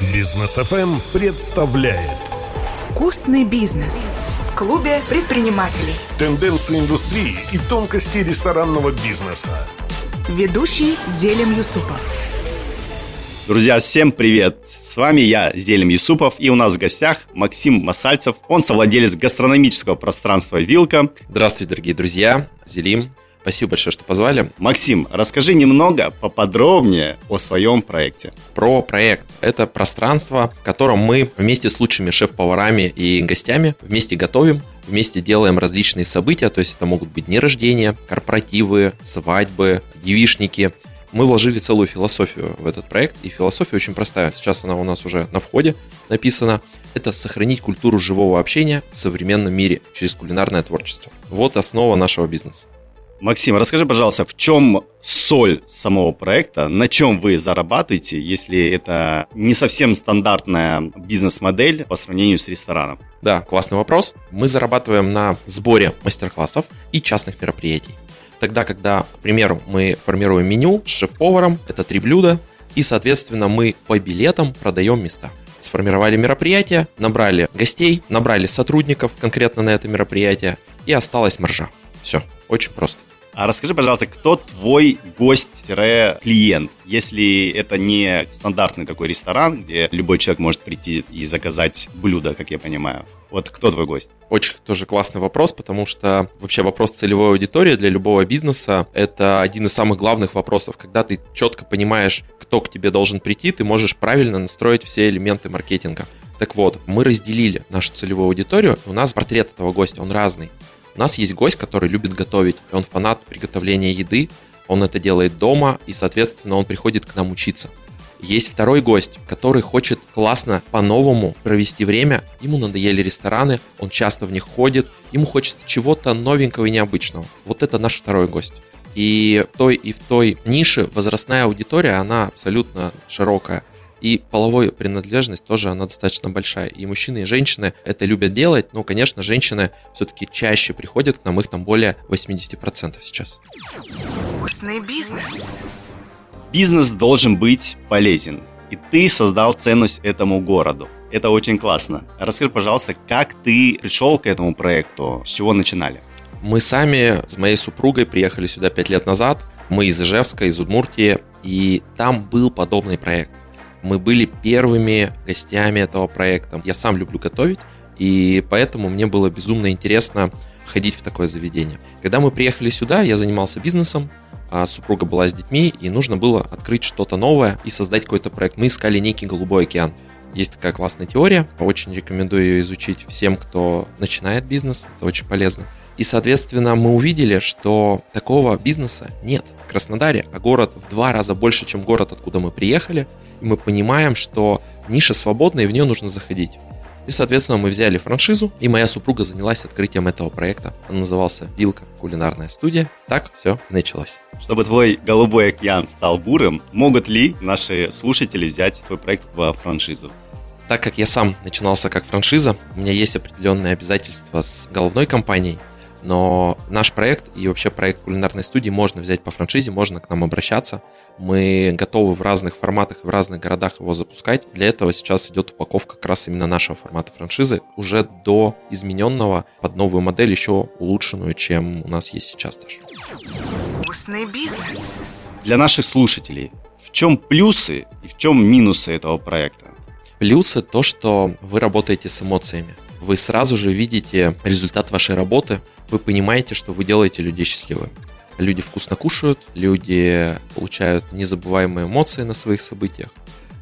Бизнес ФМ представляет Вкусный бизнес в клубе предпринимателей. тенденции индустрии и тонкости ресторанного бизнеса. Ведущий Зелим Юсупов. Друзья, всем привет! С вами я, Зелим Юсупов, и у нас в гостях Максим Масальцев. Он совладелец гастрономического пространства «Вилка». Здравствуйте, дорогие друзья, Зелим. Спасибо большое, что позвали. Максим, расскажи немного поподробнее о своем проекте. Про проект. Это пространство, в котором мы вместе с лучшими шеф-поварами и гостями вместе готовим, вместе делаем различные события, то есть это могут быть дни рождения, корпоративы, свадьбы, девишники. Мы вложили целую философию в этот проект, и философия очень простая. Сейчас она у нас уже на входе написана. Это сохранить культуру живого общения в современном мире через кулинарное творчество. Вот основа нашего бизнеса. Максим, расскажи, пожалуйста, в чем соль самого проекта, на чем вы зарабатываете, если это не совсем стандартная бизнес-модель по сравнению с рестораном? Да, классный вопрос. Мы зарабатываем на сборе мастер-классов и частных мероприятий. Тогда, когда, к примеру, мы формируем меню с шеф-поваром, это три блюда, и, соответственно, мы по билетам продаем места. Сформировали мероприятие, набрали гостей, набрали сотрудников конкретно на это мероприятие, и осталась маржа. Все, очень просто. А расскажи, пожалуйста, кто твой гость-клиент? Если это не стандартный такой ресторан, где любой человек может прийти и заказать блюдо, как я понимаю. Вот кто твой гость? Очень тоже классный вопрос, потому что вообще вопрос целевой аудитории для любого бизнеса – это один из самых главных вопросов. Когда ты четко понимаешь, кто к тебе должен прийти, ты можешь правильно настроить все элементы маркетинга. Так вот, мы разделили нашу целевую аудиторию. У нас портрет этого гостя, он разный. У нас есть гость, который любит готовить, он фанат приготовления еды, он это делает дома, и, соответственно, он приходит к нам учиться. Есть второй гость, который хочет классно по-новому провести время. Ему надоели рестораны, он часто в них ходит, ему хочется чего-то новенького и необычного. Вот это наш второй гость. И в той и в той нише возрастная аудитория, она абсолютно широкая. И половой принадлежность тоже она достаточно большая. И мужчины, и женщины это любят делать, но, конечно, женщины все-таки чаще приходят к нам, их там более 80% сейчас. Вкусный бизнес. Бизнес должен быть полезен. И ты создал ценность этому городу. Это очень классно. Расскажи, пожалуйста, как ты пришел к этому проекту? С чего начинали? Мы сами с моей супругой приехали сюда 5 лет назад. Мы из Ижевска, из Удмуртии, и там был подобный проект. Мы были первыми гостями этого проекта. Я сам люблю готовить, и поэтому мне было безумно интересно ходить в такое заведение. Когда мы приехали сюда, я занимался бизнесом, а супруга была с детьми, и нужно было открыть что-то новое и создать какой-то проект. Мы искали некий голубой океан. Есть такая классная теория, очень рекомендую ее изучить всем, кто начинает бизнес, это очень полезно. И, соответственно, мы увидели, что такого бизнеса нет в Краснодаре, а город в два раза больше, чем город, откуда мы приехали. И мы понимаем, что ниша свободная, и в нее нужно заходить. И, соответственно, мы взяли франшизу, и моя супруга занялась открытием этого проекта. Он назывался «Вилка. Кулинарная студия». Так все началось. Чтобы твой голубой океан стал бурым, могут ли наши слушатели взять твой проект во франшизу? Так как я сам начинался как франшиза, у меня есть определенные обязательства с головной компанией, но наш проект и вообще проект кулинарной студии можно взять по франшизе, можно к нам обращаться. Мы готовы в разных форматах и в разных городах его запускать. Для этого сейчас идет упаковка как раз именно нашего формата франшизы, уже до измененного под новую модель, еще улучшенную, чем у нас есть сейчас даже. Вкусный бизнес. Для наших слушателей, в чем плюсы и в чем минусы этого проекта? Плюсы то, что вы работаете с эмоциями. Вы сразу же видите результат вашей работы, вы понимаете, что вы делаете людей счастливыми. Люди вкусно кушают, люди получают незабываемые эмоции на своих событиях,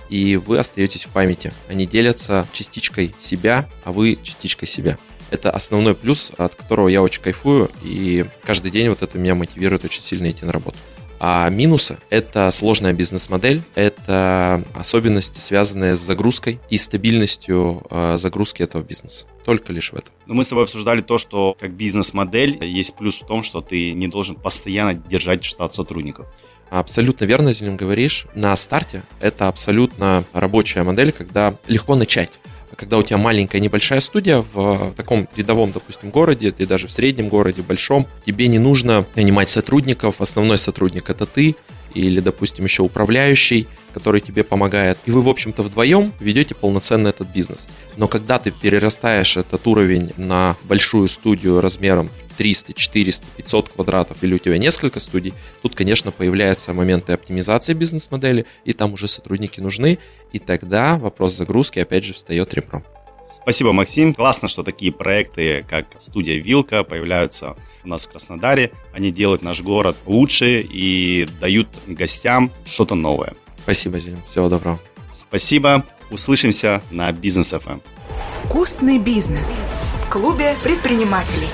и вы остаетесь в памяти. Они делятся частичкой себя, а вы частичкой себя. Это основной плюс, от которого я очень кайфую, и каждый день вот это меня мотивирует очень сильно идти на работу. А минусы – это сложная бизнес-модель, это особенности, связанные с загрузкой и стабильностью э, загрузки этого бизнеса. Только лишь в этом. Но мы с тобой обсуждали то, что как бизнес-модель есть плюс в том, что ты не должен постоянно держать штат сотрудников. Абсолютно верно, Зелим, говоришь. На старте это абсолютно рабочая модель, когда легко начать. Когда у тебя маленькая небольшая студия в таком рядовом, допустим, городе, или даже в среднем городе, большом, тебе не нужно нанимать сотрудников, основной сотрудник это ты, или, допустим, еще управляющий, который тебе помогает. И вы, в общем-то, вдвоем ведете полноценно этот бизнес. Но когда ты перерастаешь этот уровень на большую студию размером 300, 400, 500 квадратов, или у тебя несколько студий, тут, конечно, появляются моменты оптимизации бизнес-модели, и там уже сотрудники нужны, и тогда вопрос загрузки опять же встает ребром. Спасибо, Максим. Классно, что такие проекты, как студия Вилка, появляются у нас в Краснодаре. Они делают наш город лучше и дают гостям что-то новое. Спасибо, Зелим. Всего доброго. Спасибо. Услышимся на Бизнес ФМ. Вкусный бизнес в клубе предпринимателей.